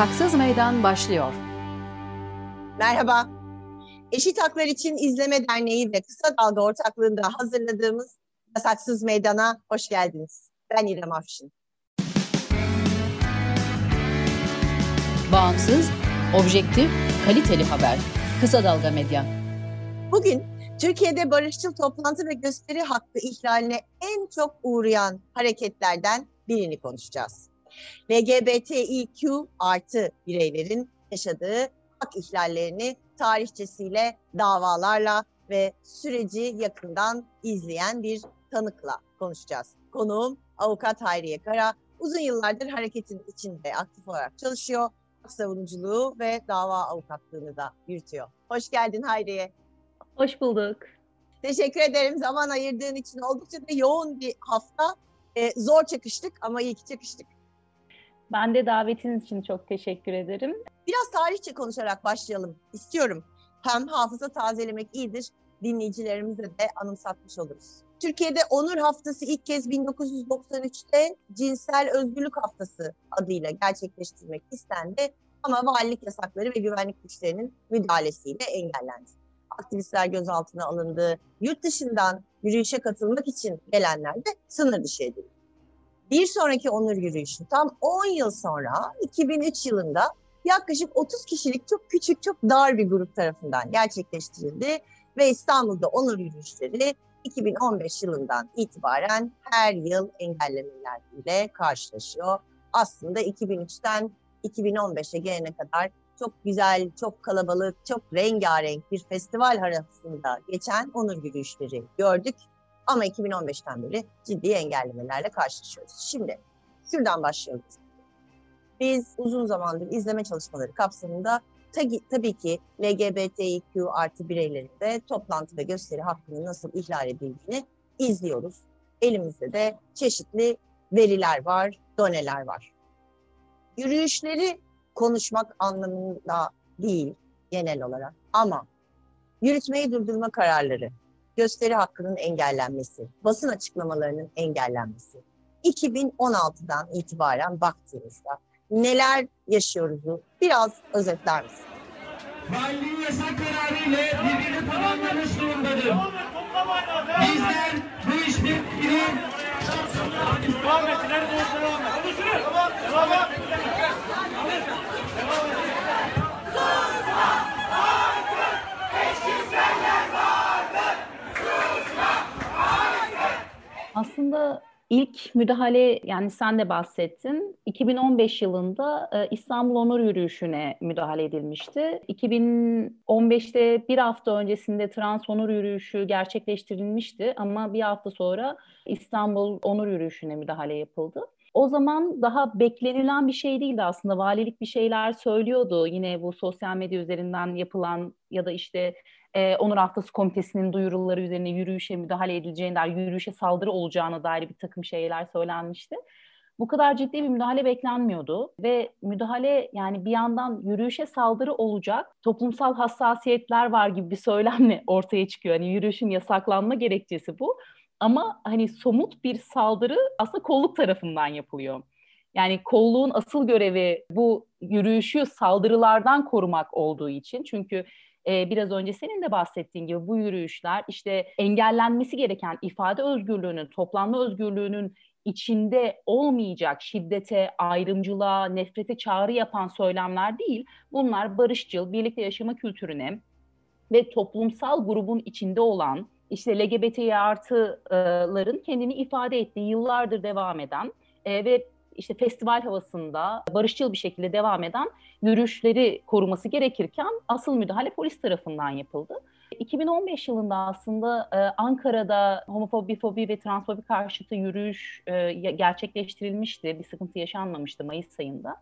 Yasaksız Meydan başlıyor. Merhaba. Eşit Haklar İçin İzleme Derneği ve Kısa Dalga ortaklığında hazırladığımız Yasaksız Meydan'a hoş geldiniz. Ben İrem Afşin. Bağımsız, objektif, kaliteli haber. Kısa Dalga Medya. Bugün Türkiye'de barışçıl toplantı ve gösteri hakkı ihlaline en çok uğrayan hareketlerden birini konuşacağız. LGBTİQ artı bireylerin yaşadığı hak ihlallerini tarihçesiyle, davalarla ve süreci yakından izleyen bir tanıkla konuşacağız. Konuğum avukat Hayriye Kara. Uzun yıllardır hareketin içinde aktif olarak çalışıyor. Hak savunuculuğu ve dava avukatlığını da yürütüyor. Hoş geldin Hayriye. Hoş bulduk. Teşekkür ederim zaman ayırdığın için. Oldukça da yoğun bir hafta. Ee, zor çakıştık ama iyi ki çakıştık. Ben de davetiniz için çok teşekkür ederim. Biraz tarihçe konuşarak başlayalım istiyorum. Hem hafıza tazelemek iyidir, dinleyicilerimize de anımsatmış oluruz. Türkiye'de Onur Haftası ilk kez 1993'te Cinsel Özgürlük Haftası adıyla gerçekleştirmek istendi ama valilik yasakları ve güvenlik güçlerinin müdahalesiyle engellendi. Aktivistler gözaltına alındı, yurt dışından yürüyüşe katılmak için gelenler de sınır dışı edildi. Bir sonraki onur yürüyüşü tam 10 yıl sonra 2003 yılında yaklaşık 30 kişilik çok küçük, çok dar bir grup tarafından gerçekleştirildi ve İstanbul'da onur yürüyüşleri 2015 yılından itibaren her yıl engellemeler ile karşılaşıyor. Aslında 2003'ten 2015'e gelene kadar çok güzel, çok kalabalık, çok rengarenk bir festival arasında geçen onur yürüyüşleri gördük. Ama 2015'ten beri ciddi engellemelerle karşılaşıyoruz. Şimdi şuradan başlıyoruz. Biz uzun zamandır izleme çalışmaları kapsamında tabii, tabii ki LGBTİQ artı bireylerin de toplantı ve gösteri hakkının nasıl ihlal edildiğini izliyoruz. Elimizde de çeşitli veriler var, doneler var. Yürüyüşleri konuşmak anlamında değil genel olarak ama yürütmeyi durdurma kararları, gösteri hakkının engellenmesi, basın açıklamalarının engellenmesi. 2016'dan itibaren baktığımızda neler yaşıyoruzu biraz özetler misin? Valiliğin yasak kararı ile birbirini tamamlamış durumdadır. Bizler bu işbirliğini Devam et, ileri doğru devam et. Devam, devam et. Aslında ilk müdahale yani sen de bahsettin. 2015 yılında e, İstanbul Onur Yürüyüşü'ne müdahale edilmişti. 2015'te bir hafta öncesinde Trans Onur Yürüyüşü gerçekleştirilmişti ama bir hafta sonra İstanbul Onur Yürüyüşü'ne müdahale yapıldı. O zaman daha beklenilen bir şey değildi aslında. Valilik bir şeyler söylüyordu. Yine bu sosyal medya üzerinden yapılan ya da işte e, Onur Haftası Komitesi'nin duyuruları üzerine yürüyüşe müdahale edileceğine dair, yürüyüşe saldırı olacağına dair bir takım şeyler söylenmişti. Bu kadar ciddi bir müdahale beklenmiyordu ve müdahale yani bir yandan yürüyüşe saldırı olacak, toplumsal hassasiyetler var gibi bir söylemle ortaya çıkıyor. Hani yürüyüşün yasaklanma gerekçesi bu. Ama hani somut bir saldırı aslında kolluk tarafından yapılıyor. Yani kolluğun asıl görevi bu yürüyüşü saldırılardan korumak olduğu için. Çünkü e, biraz önce senin de bahsettiğin gibi bu yürüyüşler işte engellenmesi gereken ifade özgürlüğünün, toplanma özgürlüğünün içinde olmayacak şiddete, ayrımcılığa, nefrete çağrı yapan söylemler değil. Bunlar barışçıl, birlikte yaşama kültürüne ve toplumsal grubun içinde olan işte LGBTİ artıların kendini ifade ettiği yıllardır devam eden e, ve işte festival havasında barışçıl bir şekilde devam eden yürüyüşleri koruması gerekirken asıl müdahale polis tarafından yapıldı. 2015 yılında aslında e, Ankara'da homofobi, fobi ve transfobi karşıtı yürüyüş e, gerçekleştirilmişti. Bir sıkıntı yaşanmamıştı Mayıs ayında.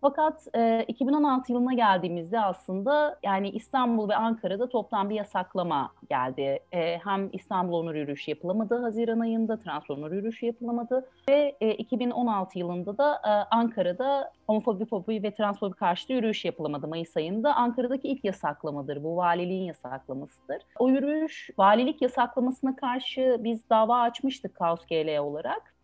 Fakat e, 2016 yılına geldiğimizde aslında yani İstanbul ve Ankara'da toplam bir yasaklama geldi. E, hem İstanbul Onur Yürüyüşü yapılamadı Haziran ayında, Trans Onur Yürüyüşü yapılamadı ve e, 2016 yılında da e, Ankara'da homofobi, fobi ve transfobi karşıtı yürüyüş yapılamadı Mayıs ayında. Ankara'daki ilk yasaklamadır bu, valiliğin yasaklamasıdır. O yürüyüş, valilik yasaklamasına karşı biz dava açmıştık Kaos GL olarak.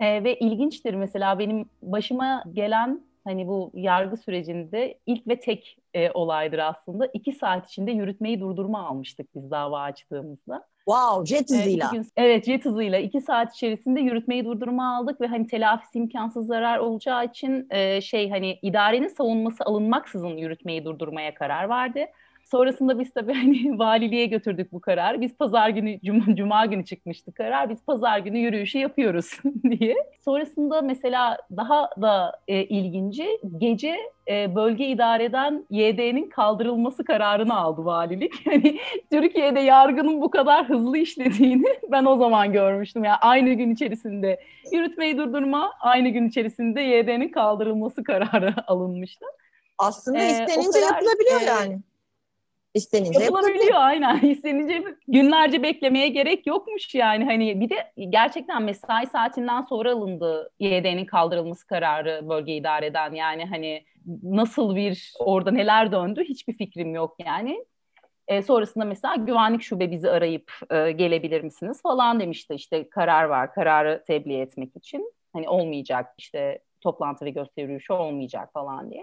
E, ve ilginçtir mesela benim başıma gelen Hani bu yargı sürecinde ilk ve tek e, olaydır aslında. İki saat içinde yürütmeyi durdurma almıştık biz dava açtığımızda. Wow, jet E, hızıyla. iki gün- evet jet hızıyla iki saat içerisinde yürütmeyi durdurma aldık ve hani telafisi imkansız zarar olacağı için e, şey hani idarenin savunması alınmaksızın yürütmeyi durdurmaya karar verdi. Sonrasında biz tabii hani valiliğe götürdük bu kararı. Biz pazar günü, cuma, cuma günü çıkmıştı karar. Biz pazar günü yürüyüşü yapıyoruz diye. Sonrasında mesela daha da e, ilginci gece e, bölge idareden YD'nin kaldırılması kararını aldı valilik. Hani Türkiye'de yargının bu kadar hızlı işlediğini ben o zaman görmüştüm. Yani aynı gün içerisinde yürütmeyi durdurma, aynı gün içerisinde YD'nin kaldırılması kararı alınmıştı. Aslında Ee, istenince o kadar, yapılabiliyor e, yani. İstenince yapılabiliyor. Aynen. İstenince günlerce beklemeye gerek yokmuş yani. Hani bir de gerçekten mesai saatinden sonra alındı YD'nin kaldırılması kararı bölge idareden. Yani hani nasıl bir orada neler döndü hiçbir fikrim yok yani. E, sonrasında mesela güvenlik şube bizi arayıp e, gelebilir misiniz falan demişti. İşte karar var, kararı tebliğ etmek için. Hani olmayacak işte toplantı ve gösteri yürüyüşü olmayacak falan diye.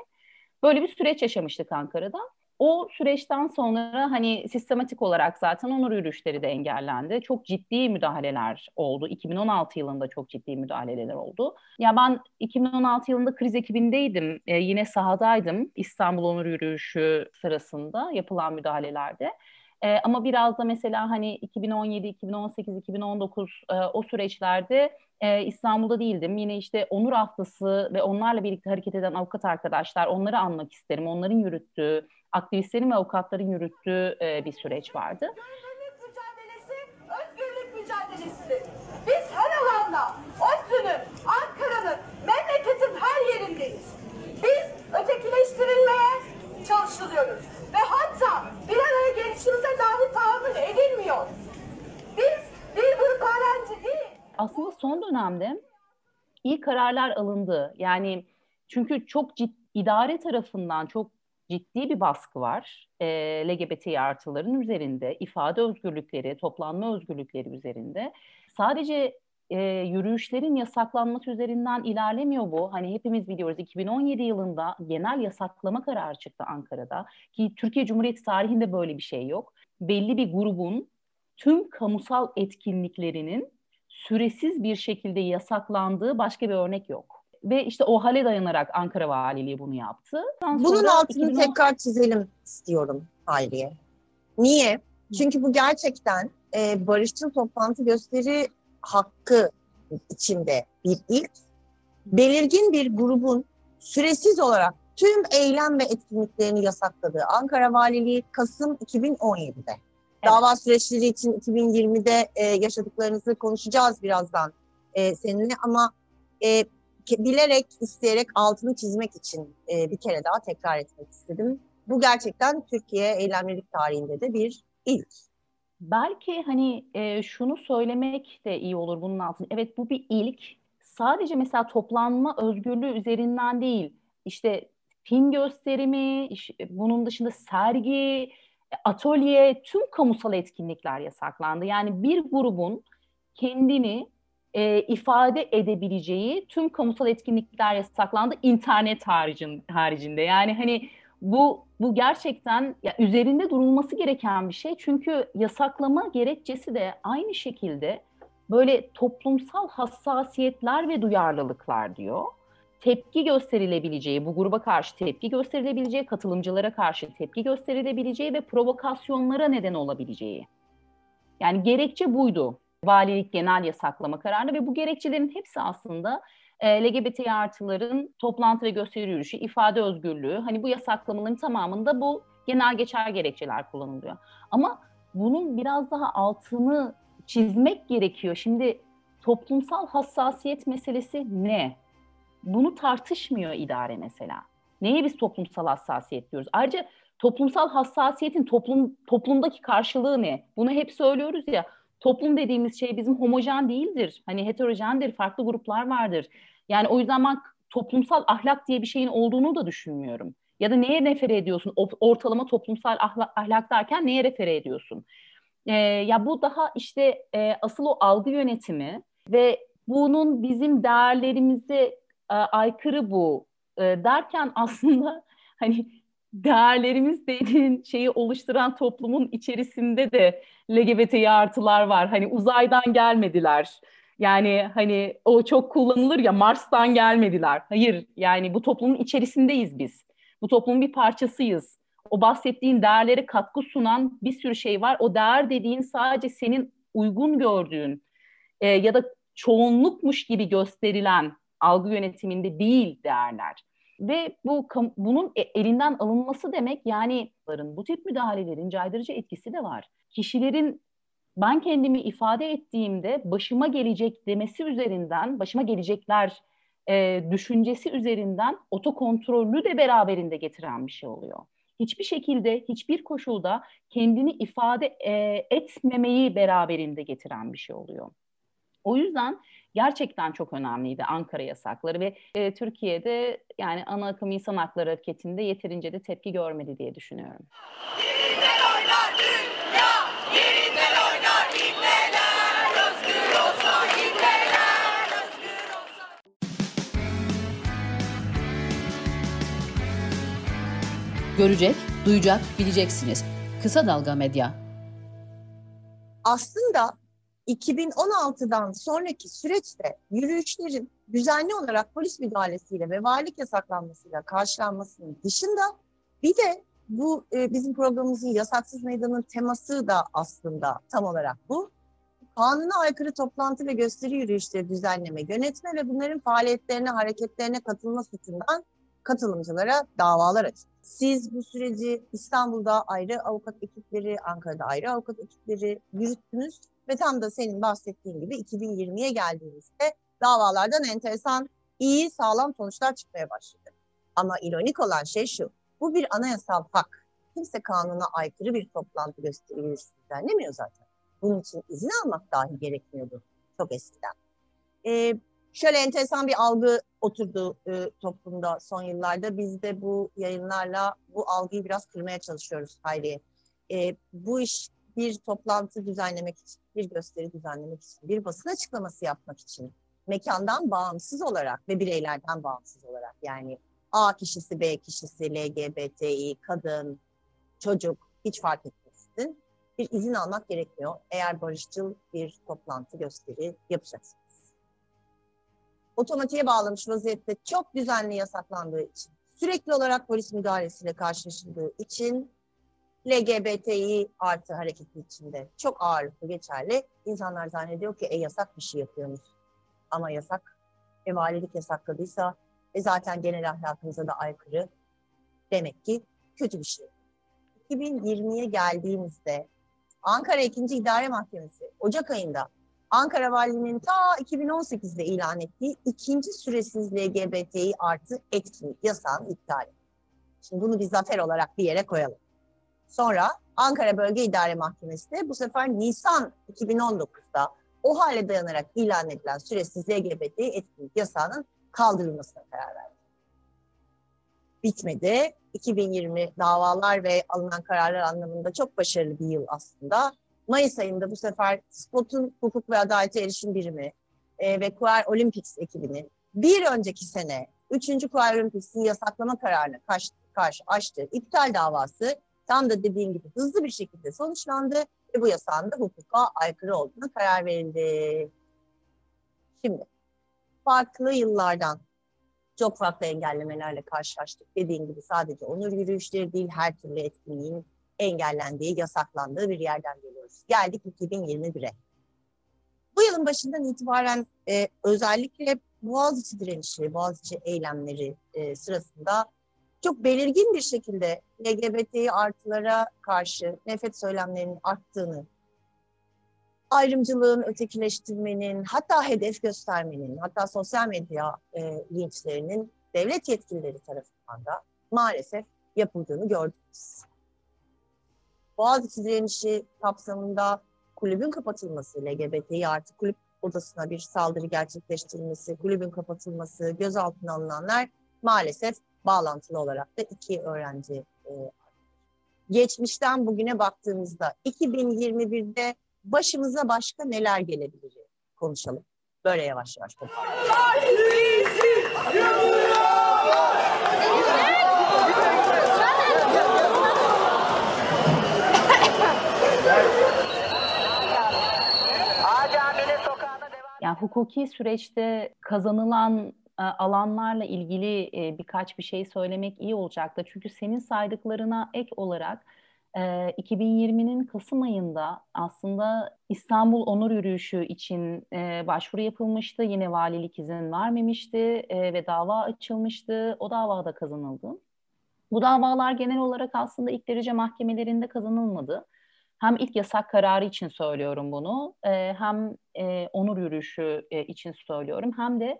Böyle bir süreç yaşamıştık Ankara'da. O süreçten sonra hani sistematik olarak zaten onur yürüyüşleri de engellendi. Çok ciddi müdahaleler oldu. 2016 yılında çok ciddi müdahaleler oldu. Ya ben 2016 yılında kriz ekibindeydim. Ee, yine sahadaydım İstanbul Onur Yürüyüşü sırasında yapılan müdahalelerde. Ee, ama biraz da mesela hani 2017, 2018, 2019 e, o süreçlerde e, İstanbul'da değildim. Yine işte Onur Haftası ve onlarla birlikte hareket eden avukat arkadaşlar onları anmak isterim. Onların yürüttüğü, aktivistlerin ve avukatların yürüttüğü e, bir süreç vardı. Özgürlük mücadelesi, özgürlük mücadelesidir. Biz her alanda, ODTÜ'nün, Ankara'nın, memleketin her yerindeyiz. Biz ötekileştirilmeye çalışılıyoruz. Ve hatta bir araya gelişimize dahi tahammül edilmiyor. Biz bir grup öğrenci değil, aslında son dönemde iyi kararlar alındı. Yani çünkü çok ciddi, idare tarafından çok ciddi bir baskı var. E, LGBT artıların üzerinde, ifade özgürlükleri, toplanma özgürlükleri üzerinde. Sadece e, yürüyüşlerin yasaklanması üzerinden ilerlemiyor bu. Hani hepimiz biliyoruz 2017 yılında genel yasaklama kararı çıktı Ankara'da. Ki Türkiye Cumhuriyeti tarihinde böyle bir şey yok. Belli bir grubun tüm kamusal etkinliklerinin süresiz bir şekilde yasaklandığı başka bir örnek yok. Ve işte o hale dayanarak Ankara Valiliği bunu yaptı. Ondan Bunun altını 2010 tekrar çizelim istiyorum Hayriye. Niye? Çünkü bu gerçekten e, barışçıl toplantı gösteri hakkı içinde bir ilk. Belirgin bir grubun süresiz olarak tüm eylem ve etkinliklerini yasakladığı Ankara Valiliği Kasım 2017'de. Dava süreçleri için 2020'de e, yaşadıklarınızı konuşacağız birazdan e, seninle ama e, bilerek, isteyerek altını çizmek için e, bir kere daha tekrar etmek istedim. Bu gerçekten Türkiye eylemlilik tarihinde de bir ilk. Belki hani e, şunu söylemek de iyi olur bunun altında. Evet bu bir ilk. Sadece mesela toplanma özgürlüğü üzerinden değil. İşte film gösterimi, iş- bunun dışında sergi, atölye, tüm kamusal etkinlikler yasaklandı. Yani bir grubun kendini e, ifade edebileceği tüm kamusal etkinlikler yasaklandı internet haricin, haricinde. Yani hani bu bu gerçekten ya üzerinde durulması gereken bir şey. Çünkü yasaklama gerekçesi de aynı şekilde böyle toplumsal hassasiyetler ve duyarlılıklar diyor. Tepki gösterilebileceği, bu gruba karşı tepki gösterilebileceği, katılımcılara karşı tepki gösterilebileceği ve provokasyonlara neden olabileceği. Yani gerekçe buydu. Valilik genel yasaklama kararı ve bu gerekçelerin hepsi aslında e, LGBT artıların toplantı ve gösteri yürüyüşü, ifade özgürlüğü, hani bu yasaklamaların tamamında bu genel geçer gerekçeler kullanılıyor. Ama bunun biraz daha altını çizmek gerekiyor. Şimdi toplumsal hassasiyet meselesi ne? Bunu tartışmıyor idare mesela. Neye biz toplumsal hassasiyet diyoruz? Ayrıca toplumsal hassasiyetin toplum toplumdaki karşılığı ne? Bunu hep söylüyoruz ya. Toplum dediğimiz şey bizim homojen değildir. Hani heterojendir, farklı gruplar vardır. Yani o yüzden ben toplumsal ahlak diye bir şeyin olduğunu da düşünmüyorum. Ya da neye refere ediyorsun? Ortalama toplumsal ahlak, ahlak derken neye refere ediyorsun? Ee, ya bu daha işte e, asıl o algı yönetimi ve bunun bizim değerlerimize e, aykırı bu e, derken aslında hani değerlerimiz dediğin şeyi oluşturan toplumun içerisinde de LGBT artılar var. Hani uzaydan gelmediler. Yani hani o çok kullanılır ya Mars'tan gelmediler. Hayır yani bu toplumun içerisindeyiz biz. Bu toplumun bir parçasıyız. O bahsettiğin değerlere katkı sunan bir sürü şey var. O değer dediğin sadece senin uygun gördüğün e, ya da çoğunlukmuş gibi gösterilen algı yönetiminde değil değerler. Ve bu bunun e, elinden alınması demek yani bu tip müdahalelerin caydırıcı etkisi de var. Kişilerin ben kendimi ifade ettiğimde başıma gelecek demesi üzerinden, başıma gelecekler e, düşüncesi üzerinden otokontrolü de beraberinde getiren bir şey oluyor. Hiçbir şekilde, hiçbir koşulda kendini ifade e, etmemeyi beraberinde getiren bir şey oluyor. O yüzden gerçekten çok önemliydi Ankara yasakları ve e, Türkiye'de yani ana akım insan hakları hareketinde yeterince de tepki görmedi diye düşünüyorum. Yerinden oynar dünya, yerinden oynar ibneler, özgür olsa ibneler, özgür olsa. Görecek, duyacak, bileceksiniz. Kısa Dalga Medya. Aslında 2016'dan sonraki süreçte yürüyüşlerin düzenli olarak polis müdahalesiyle ve valilik yasaklanmasıyla karşılanmasının dışında bir de bu e, bizim programımızın yasaksız meydanın teması da aslında tam olarak bu. Kanuna aykırı toplantı ve gösteri yürüyüşleri düzenleme, yönetme ve bunların faaliyetlerine, hareketlerine katılma suçundan katılımcılara davalar açtı. Siz bu süreci İstanbul'da ayrı avukat ekipleri, Ankara'da ayrı avukat ekipleri yürüttünüz ve tam da senin bahsettiğin gibi 2020'ye geldiğimizde davalardan enteresan, iyi, sağlam sonuçlar çıkmaya başladı. Ama ironik olan şey şu, bu bir anayasal hak. Kimse kanuna aykırı bir toplantı gösteriyor düzenlemiyor zaten. Bunun için izin almak dahi gerekmiyordu çok eskiden. Ee, şöyle enteresan bir algı oturdu e, toplumda son yıllarda. Biz de bu yayınlarla bu algıyı biraz kırmaya çalışıyoruz Hayriye. E, bu iş bir toplantı düzenlemek için, bir gösteri düzenlemek için, bir basın açıklaması yapmak için mekandan bağımsız olarak ve bireylerden bağımsız olarak yani A kişisi, B kişisi, LGBTİ, kadın, çocuk hiç fark etmesin bir izin almak gerekmiyor eğer barışçıl bir toplantı gösteri yapacaksınız. Otomatiğe bağlamış vaziyette çok düzenli yasaklandığı için, sürekli olarak polis müdahalesiyle karşılaşıldığı için LGBTİ artı hareketi içinde çok ağırlıklı geçerli. İnsanlar zannediyor ki e yasak bir şey yapıyormuş. Ama yasak, e valilik yasakladıysa e zaten genel ahlakımıza da aykırı. Demek ki kötü bir şey. 2020'ye geldiğimizde Ankara 2. İdare Mahkemesi Ocak ayında Ankara Valiliğinin ta 2018'de ilan ettiği ikinci süresiz LGBTİ artı etkinlik yasağını iptal etti. Şimdi bunu bir zafer olarak bir yere koyalım. Sonra Ankara Bölge İdare Mahkemesi de bu sefer Nisan 2019'da o hale dayanarak ilan edilen süresiz LGBT etkinlik yasağının kaldırılmasına karar verdi. Bitmedi. 2020 davalar ve alınan kararlar anlamında çok başarılı bir yıl aslında. Mayıs ayında bu sefer SPOT'un hukuk ve adalete erişim birimi e, ve Queer Olympics ekibinin bir önceki sene 3. Queer Olympics'in yasaklama kararına karşı, karşı açtığı iptal davası tam da dediğim gibi hızlı bir şekilde sonuçlandı ve bu yasağın da hukuka aykırı olduğuna karar verildi. Şimdi farklı yıllardan çok farklı engellemelerle karşılaştık. Dediğim gibi sadece onur yürüyüşleri değil her türlü etkinliğin engellendiği, yasaklandığı bir yerden geliyoruz. Geldik 2021'e. Bu yılın başından itibaren e, özellikle Boğaziçi direnişi, Boğaziçi eylemleri e, sırasında çok belirgin bir şekilde LGBT artılara karşı nefret söylemlerinin arttığını, ayrımcılığın, ötekileştirmenin, hatta hedef göstermenin, hatta sosyal medya e, linçlerinin devlet yetkilileri tarafından da maalesef yapıldığını gördük. Boğaziçi direnişi kapsamında kulübün kapatılması, LGBT artı kulüp odasına bir saldırı gerçekleştirilmesi, kulübün kapatılması, gözaltına alınanlar maalesef bağlantılı olarak da iki öğrenci e, geçmişten bugüne baktığımızda 2021'de başımıza başka neler gelebilir konuşalım. Böyle yavaş yavaş Yani hukuki süreçte kazanılan alanlarla ilgili e, birkaç bir şey söylemek iyi olacaktı. Çünkü senin saydıklarına ek olarak 2020'nin Kasım ayında aslında İstanbul Onur Yürüyüşü için başvuru yapılmıştı. Yine valilik izin vermemişti ve dava açılmıştı. O davada kazanıldı. Bu davalar genel olarak aslında ilk derece mahkemelerinde kazanılmadı. Hem ilk yasak kararı için söylüyorum bunu, hem onur yürüyüşü için söylüyorum, hem de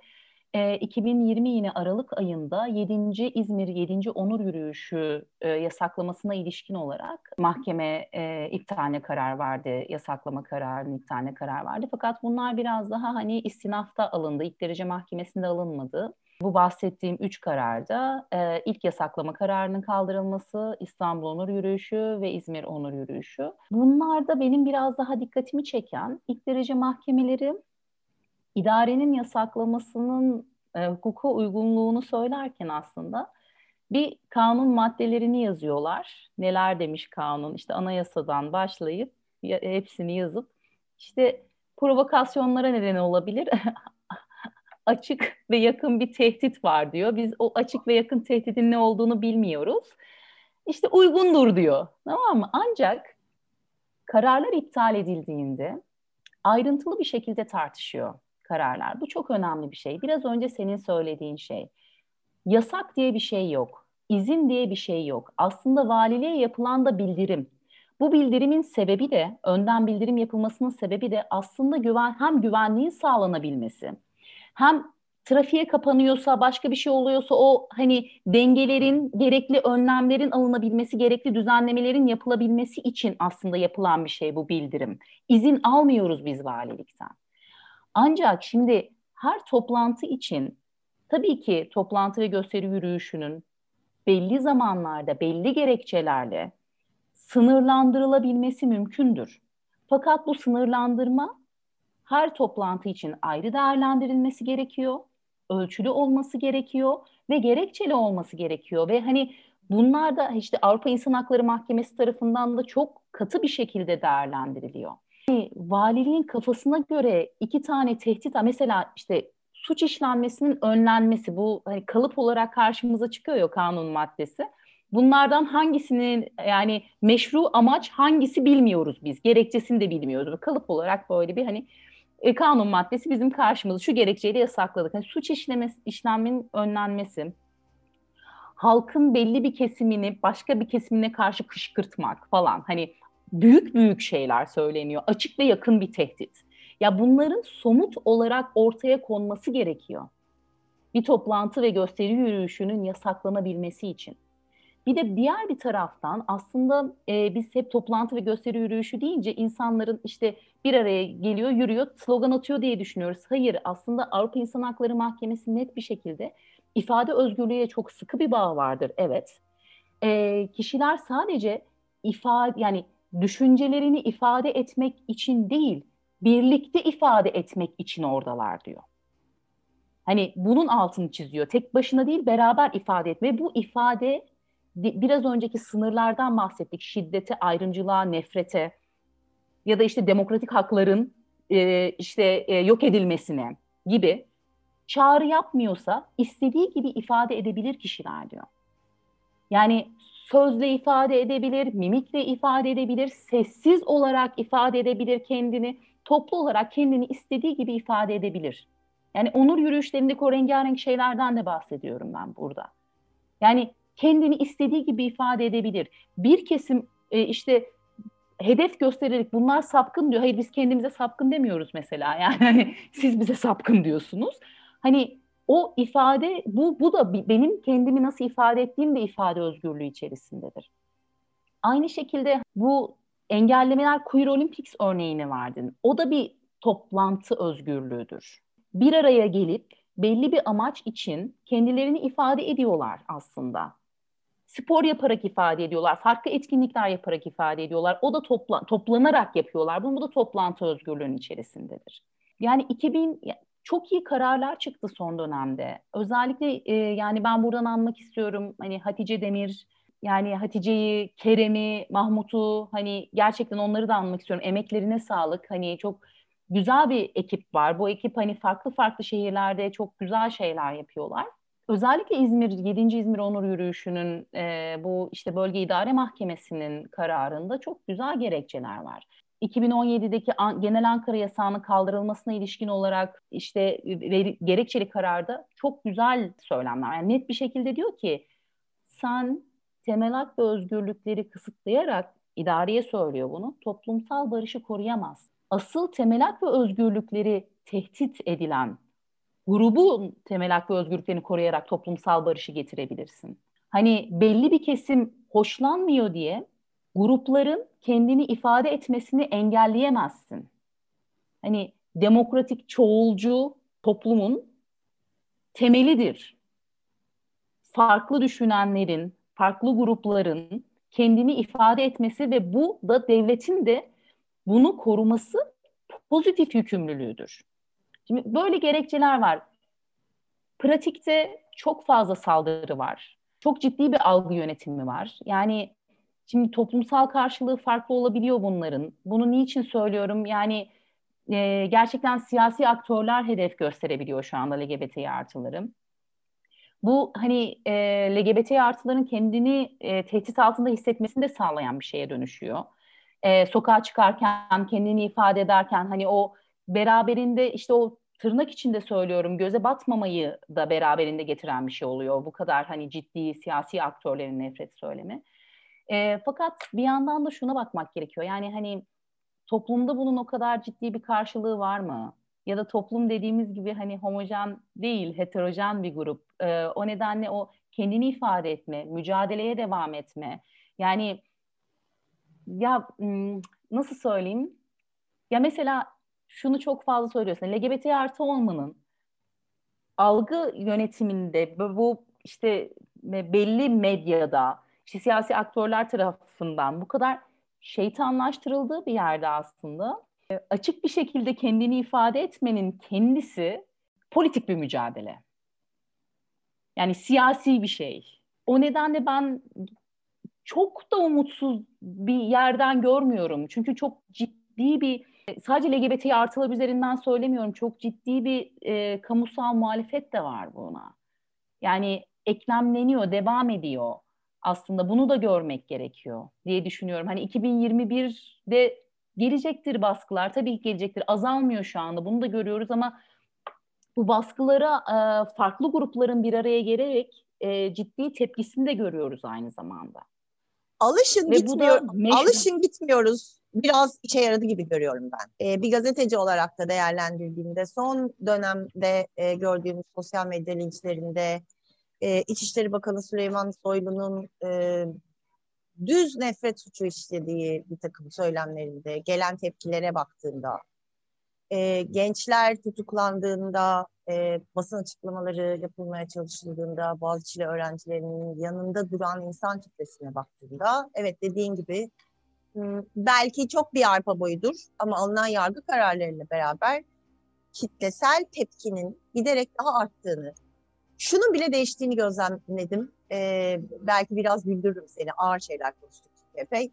2020 yine Aralık ayında 7. İzmir 7. Onur Yürüyüşü yasaklamasına ilişkin olarak mahkeme e, iptaline karar verdi, yasaklama kararının iptaline karar verdi. Fakat bunlar biraz daha hani istinafta alındı, ilk derece mahkemesinde alınmadı. Bu bahsettiğim üç kararda e, ilk yasaklama kararının kaldırılması, İstanbul Onur Yürüyüşü ve İzmir Onur Yürüyüşü. Bunlarda benim biraz daha dikkatimi çeken ilk derece mahkemeleri idarenin yasaklamasının e, hukuka uygunluğunu söylerken aslında bir kanun maddelerini yazıyorlar. Neler demiş kanun? İşte anayasadan başlayıp hepsini yazıp işte provokasyonlara neden olabilir. açık ve yakın bir tehdit var diyor. Biz o açık ve yakın tehditin ne olduğunu bilmiyoruz. İşte uygundur diyor. Tamam mı? Ancak kararlar iptal edildiğinde ayrıntılı bir şekilde tartışıyor kararlar. Bu çok önemli bir şey. Biraz önce senin söylediğin şey. Yasak diye bir şey yok. İzin diye bir şey yok. Aslında valiliğe yapılan da bildirim. Bu bildirimin sebebi de, önden bildirim yapılmasının sebebi de aslında güven hem güvenliğin sağlanabilmesi, hem trafiğe kapanıyorsa, başka bir şey oluyorsa o hani dengelerin, gerekli önlemlerin alınabilmesi, gerekli düzenlemelerin yapılabilmesi için aslında yapılan bir şey bu bildirim. İzin almıyoruz biz valilikten. Ancak şimdi her toplantı için tabii ki toplantı ve gösteri yürüyüşünün belli zamanlarda, belli gerekçelerle sınırlandırılabilmesi mümkündür. Fakat bu sınırlandırma her toplantı için ayrı değerlendirilmesi gerekiyor, ölçülü olması gerekiyor ve gerekçeli olması gerekiyor ve hani bunlar da işte Avrupa İnsan Hakları Mahkemesi tarafından da çok katı bir şekilde değerlendiriliyor. Yani valiliğin kafasına göre iki tane tehdit mesela işte suç işlenmesinin önlenmesi bu hani kalıp olarak karşımıza çıkıyor ya kanun maddesi. Bunlardan hangisinin yani meşru amaç hangisi bilmiyoruz biz. Gerekçesini de bilmiyoruz. Kalıp olarak böyle bir hani e, kanun maddesi bizim karşımıza şu gerekçeyle yasakladık. Yani suç işlemesi, işlemin önlenmesi, halkın belli bir kesimini başka bir kesimine karşı kışkırtmak falan. Hani büyük büyük şeyler söyleniyor. Açık ve yakın bir tehdit. Ya bunların somut olarak ortaya konması gerekiyor. Bir toplantı ve gösteri yürüyüşünün yasaklanabilmesi için. Bir de diğer bir taraftan aslında e, biz hep toplantı ve gösteri yürüyüşü deyince insanların işte bir araya geliyor, yürüyor, slogan atıyor diye düşünüyoruz. Hayır, aslında Avrupa İnsan Hakları Mahkemesi net bir şekilde ifade özgürlüğüne çok sıkı bir bağ vardır. Evet. E, kişiler sadece ifade yani düşüncelerini ifade etmek için değil, birlikte ifade etmek için oradalar diyor. Hani bunun altını çiziyor. Tek başına değil, beraber ifade etme. Bu ifade biraz önceki sınırlardan bahsettik. Şiddete, ayrımcılığa, nefrete ya da işte demokratik hakların e, işte e, yok edilmesine gibi çağrı yapmıyorsa istediği gibi ifade edebilir kişiler diyor. Yani sözle ifade edebilir, mimikle ifade edebilir, sessiz olarak ifade edebilir kendini, toplu olarak kendini istediği gibi ifade edebilir. Yani onur yürüyüşlerindeki o rengarenk şeylerden de bahsediyorum ben burada. Yani kendini istediği gibi ifade edebilir. Bir kesim e, işte hedef göstererek bunlar sapkın diyor. Hayır biz kendimize sapkın demiyoruz mesela. Yani hani siz bize sapkın diyorsunuz. Hani o ifade bu bu da benim kendimi nasıl ifade ettiğim de ifade özgürlüğü içerisindedir. Aynı şekilde bu engellemeler Queer Olympics örneğini verdin. O da bir toplantı özgürlüğüdür. Bir araya gelip belli bir amaç için kendilerini ifade ediyorlar aslında. Spor yaparak ifade ediyorlar, farklı etkinlikler yaparak ifade ediyorlar. O da topla, toplanarak yapıyorlar. Bunu bu da toplantı özgürlüğünün içerisindedir. Yani 2000 çok iyi kararlar çıktı son dönemde. Özellikle e, yani ben buradan anmak istiyorum. Hani Hatice Demir, yani Hatice'yi, Kerem'i, Mahmut'u hani gerçekten onları da anmak istiyorum. Emeklerine sağlık. Hani çok güzel bir ekip var. Bu ekip hani farklı farklı şehirlerde çok güzel şeyler yapıyorlar. Özellikle İzmir, 7. İzmir Onur Yürüyüşü'nün e, bu işte Bölge İdare Mahkemesi'nin kararında çok güzel gerekçeler var. 2017'deki genel Ankara yasağının kaldırılmasına ilişkin olarak işte gerekçeli kararda çok güzel söylemler. Yani net bir şekilde diyor ki sen temel hak ve özgürlükleri kısıtlayarak idareye söylüyor bunu. Toplumsal barışı koruyamaz. Asıl temel hak ve özgürlükleri tehdit edilen grubun temel hak ve özgürlüklerini koruyarak toplumsal barışı getirebilirsin. Hani belli bir kesim hoşlanmıyor diye grupların kendini ifade etmesini engelleyemezsin. Hani demokratik çoğulcu toplumun temelidir. Farklı düşünenlerin, farklı grupların kendini ifade etmesi ve bu da devletin de bunu koruması pozitif yükümlülüğüdür. Şimdi böyle gerekçeler var. Pratikte çok fazla saldırı var. Çok ciddi bir algı yönetimi var. Yani şimdi toplumsal karşılığı farklı olabiliyor bunların. Bunu niçin söylüyorum? Yani e, gerçekten siyasi aktörler hedef gösterebiliyor şu anda LGBT artıları. Bu hani e, LGBT artıların kendini e, tehdit altında hissetmesini de sağlayan bir şeye dönüşüyor. E, sokağa çıkarken, kendini ifade ederken hani o beraberinde işte o tırnak içinde söylüyorum göze batmamayı da beraberinde getiren bir şey oluyor. Bu kadar hani ciddi siyasi aktörlerin nefret söylemi. E, fakat bir yandan da şuna bakmak gerekiyor. Yani hani toplumda bunun o kadar ciddi bir karşılığı var mı? Ya da toplum dediğimiz gibi hani homojen değil, heterojen bir grup. E, o nedenle o kendini ifade etme, mücadeleye devam etme. Yani ya nasıl söyleyeyim? Ya mesela şunu çok fazla söylüyorsun. LGBT artı olmanın algı yönetiminde bu işte belli medyada siyasi aktörler tarafından bu kadar şeytanlaştırıldığı bir yerde aslında e, açık bir şekilde kendini ifade etmenin kendisi politik bir mücadele. Yani siyasi bir şey. O nedenle ben çok da umutsuz bir yerden görmüyorum. Çünkü çok ciddi bir sadece LGBT artılar üzerinden söylemiyorum. Çok ciddi bir e, kamusal muhalefet de var buna. Yani eklemleniyor, devam ediyor. Aslında bunu da görmek gerekiyor diye düşünüyorum. Hani 2021'de gelecektir baskılar. Tabii ki gelecektir. Azalmıyor şu anda. Bunu da görüyoruz ama bu baskılara e, farklı grupların bir araya gelerek e, ciddi tepkisini de görüyoruz aynı zamanda. Alışın Ve gitmiyor, alışın gitmiyoruz biraz işe yaradı gibi görüyorum ben. E, bir gazeteci olarak da değerlendirdiğimde son dönemde e, gördüğümüz sosyal medya linçlerinde e, İçişleri Bakanı Süleyman Soylu'nun e, düz nefret suçu işlediği bir takım söylemlerinde, gelen tepkilere baktığında, e, gençler tutuklandığında, e, basın açıklamaları yapılmaya çalışıldığında, Boğaziçi'li öğrencilerinin yanında duran insan kitlesine baktığında, evet dediğin gibi belki çok bir arpa boyudur ama alınan yargı kararlarıyla beraber kitlesel tepkinin giderek daha arttığını, şunun bile değiştiğini gözlemledim. Ee, belki biraz güldürürüm seni, ağır şeyler konuştuk epey.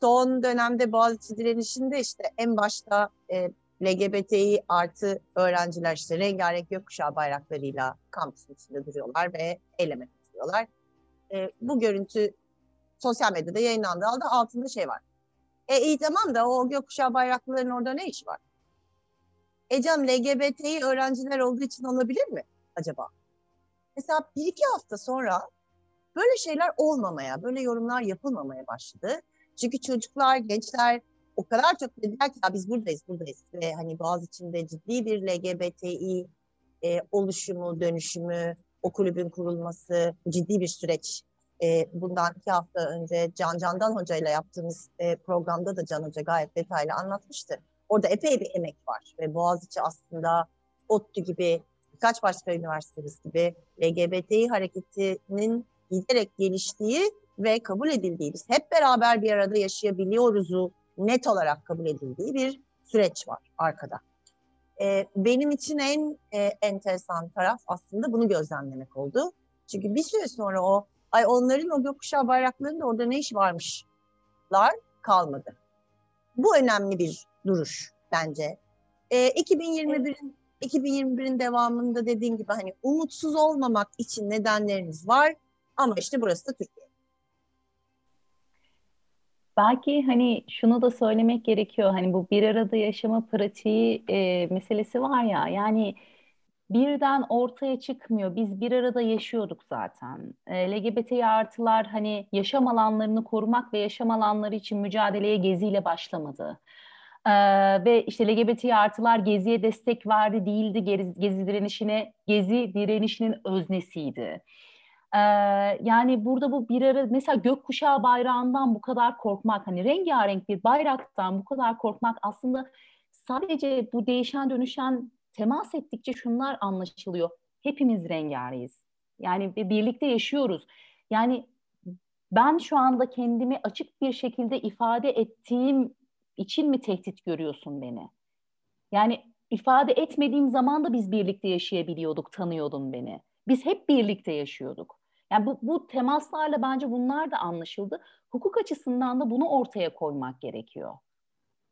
Son dönemde Boğaziçi direnişinde işte en başta e, LGBTİ artı öğrenciler işte rengarenk gökkuşağı bayraklarıyla kampüsün içinde duruyorlar ve eyleme katılıyorlar. E, bu görüntü sosyal medyada yayınlandığı halde altında şey var. E iyi tamam da o gökkuşağı bayraklıların orada ne iş var? E canım LGBTİ öğrenciler olduğu için olabilir mi acaba? Mesela bir iki hafta sonra böyle şeyler olmamaya, böyle yorumlar yapılmamaya başladı. Çünkü çocuklar, gençler o kadar çok dediler ki ya biz buradayız, buradayız. Ve hani Boğaz içinde ciddi bir LGBTİ e, oluşumu, dönüşümü, o kulübün kurulması ciddi bir süreç e, bundan iki hafta önce Can Candan Hoca ile yaptığımız e, programda da Can Hoca gayet detaylı anlatmıştı. Orada epey bir emek var ve Boğaziçi aslında ODTÜ gibi birkaç başka üniversitemiz gibi LGBTİ hareketinin giderek geliştiği ve kabul edildiği, biz hep beraber bir arada yaşayabiliyoruzu net olarak kabul edildiği bir süreç var arkada. Ee, benim için en e, enteresan taraf aslında bunu gözlemlemek oldu. Çünkü bir süre sonra o ay onların o gökkuşağı bayraklarının orada ne iş varmışlar kalmadı. Bu önemli bir duruş. bence. E, 2021'in 2021'in devamında dediğim gibi hani umutsuz olmamak için nedenlerimiz var ama işte burası da Türkiye. Belki hani şunu da söylemek gerekiyor. Hani bu bir arada yaşama pratiği e, meselesi var ya. Yani birden ortaya çıkmıyor. Biz bir arada yaşıyorduk zaten. E, LGBT artılar hani yaşam alanlarını korumak ve yaşam alanları için mücadeleye geziyle başlamadı. E, ve işte LGBT artılar geziye destek verdi değildi. Gezi, gezi direnişine, gezi direnişinin öznesiydi. Ee, yani burada bu bir ara mesela gökkuşağı bayrağından bu kadar korkmak hani rengarenk bir bayraktan bu kadar korkmak aslında sadece bu değişen dönüşen temas ettikçe şunlar anlaşılıyor. Hepimiz rengareyiz. Yani birlikte yaşıyoruz. Yani ben şu anda kendimi açık bir şekilde ifade ettiğim için mi tehdit görüyorsun beni? Yani ifade etmediğim zaman da biz birlikte yaşayabiliyorduk, tanıyordun beni. Biz hep birlikte yaşıyorduk. Yani bu, bu temaslarla bence bunlar da anlaşıldı. Hukuk açısından da bunu ortaya koymak gerekiyor.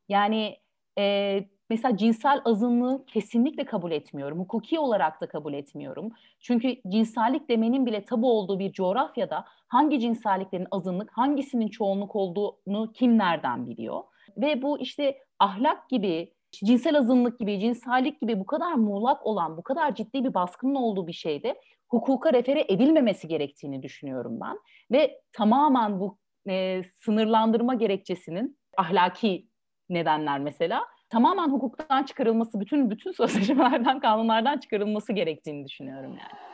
Yani e, mesela cinsel azınlığı kesinlikle kabul etmiyorum. Hukuki olarak da kabul etmiyorum. Çünkü cinsellik demenin bile tabu olduğu bir coğrafyada hangi cinselliklerin azınlık, hangisinin çoğunluk olduğunu kim nereden biliyor? Ve bu işte ahlak gibi, cinsel azınlık gibi, cinsellik gibi bu kadar muğlak olan, bu kadar ciddi bir baskının olduğu bir şeyde hukuka refere edilmemesi gerektiğini düşünüyorum ben. Ve tamamen bu e, sınırlandırma gerekçesinin ahlaki nedenler mesela tamamen hukuktan çıkarılması, bütün bütün sözleşmelerden, kanunlardan çıkarılması gerektiğini düşünüyorum yani.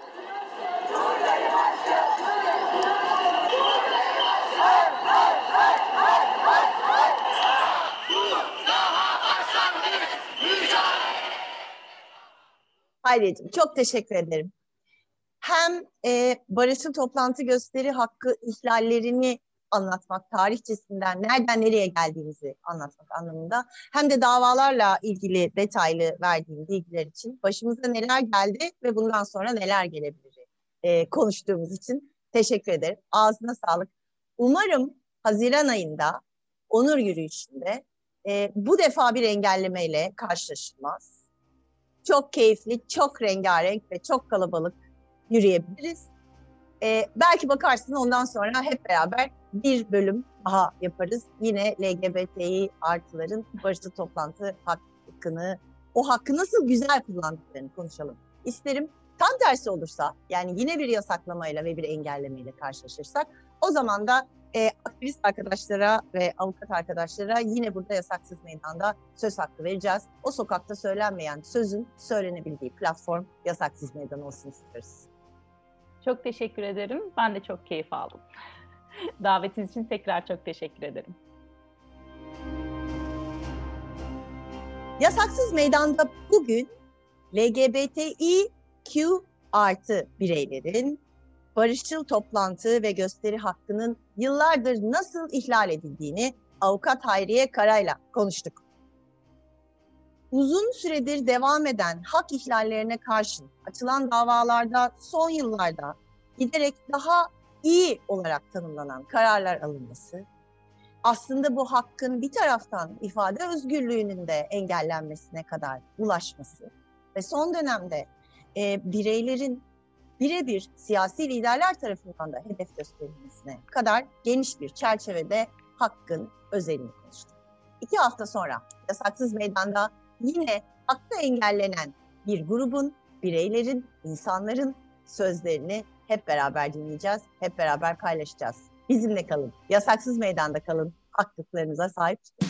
Hayriyeciğim çok teşekkür ederim hem e, barışın toplantı gösteri hakkı ihlallerini anlatmak, tarihçesinden nereden nereye geldiğimizi anlatmak anlamında hem de davalarla ilgili detaylı verdiğim bilgiler için başımıza neler geldi ve bundan sonra neler gelebilir e, konuştuğumuz için teşekkür ederim. Ağzına sağlık. Umarım Haziran ayında onur yürüyüşünde e, bu defa bir engellemeyle karşılaşılmaz. Çok keyifli, çok rengarenk ve çok kalabalık yürüyebiliriz. Ee, belki bakarsın ondan sonra hep beraber bir bölüm daha yaparız. Yine LGBTİ artıların barışçı toplantı hakkını, o hakkı nasıl güzel kullandıklarını konuşalım. İsterim tam tersi olursa yani yine bir yasaklamayla ve bir engellemeyle karşılaşırsak o zaman da e, aktivist arkadaşlara ve avukat arkadaşlara yine burada yasaksız meydanda söz hakkı vereceğiz. O sokakta söylenmeyen sözün söylenebildiği platform yasaksız meydan olsun istiyoruz. Çok teşekkür ederim. Ben de çok keyif aldım. Davetiniz için tekrar çok teşekkür ederim. Yasaksız Meydan'da bugün LGBTİQ artı bireylerin barışçıl toplantı ve gösteri hakkının yıllardır nasıl ihlal edildiğini avukat Hayriye Karay'la konuştuk. Uzun süredir devam eden hak ihlallerine karşın açılan davalarda son yıllarda giderek daha iyi olarak tanımlanan kararlar alınması, aslında bu hakkın bir taraftan ifade özgürlüğünün de engellenmesine kadar ulaşması ve son dönemde e, bireylerin birebir siyasi liderler tarafından da hedef gösterilmesine kadar geniş bir çerçevede hakkın özelini konuştuk. İki hafta sonra yasaksız meydanda yine hakkı engellenen bir grubun, bireylerin, insanların sözlerini hep beraber dinleyeceğiz, hep beraber paylaşacağız. Bizimle kalın, yasaksız meydanda kalın, haklılıklarınıza sahip çıkın.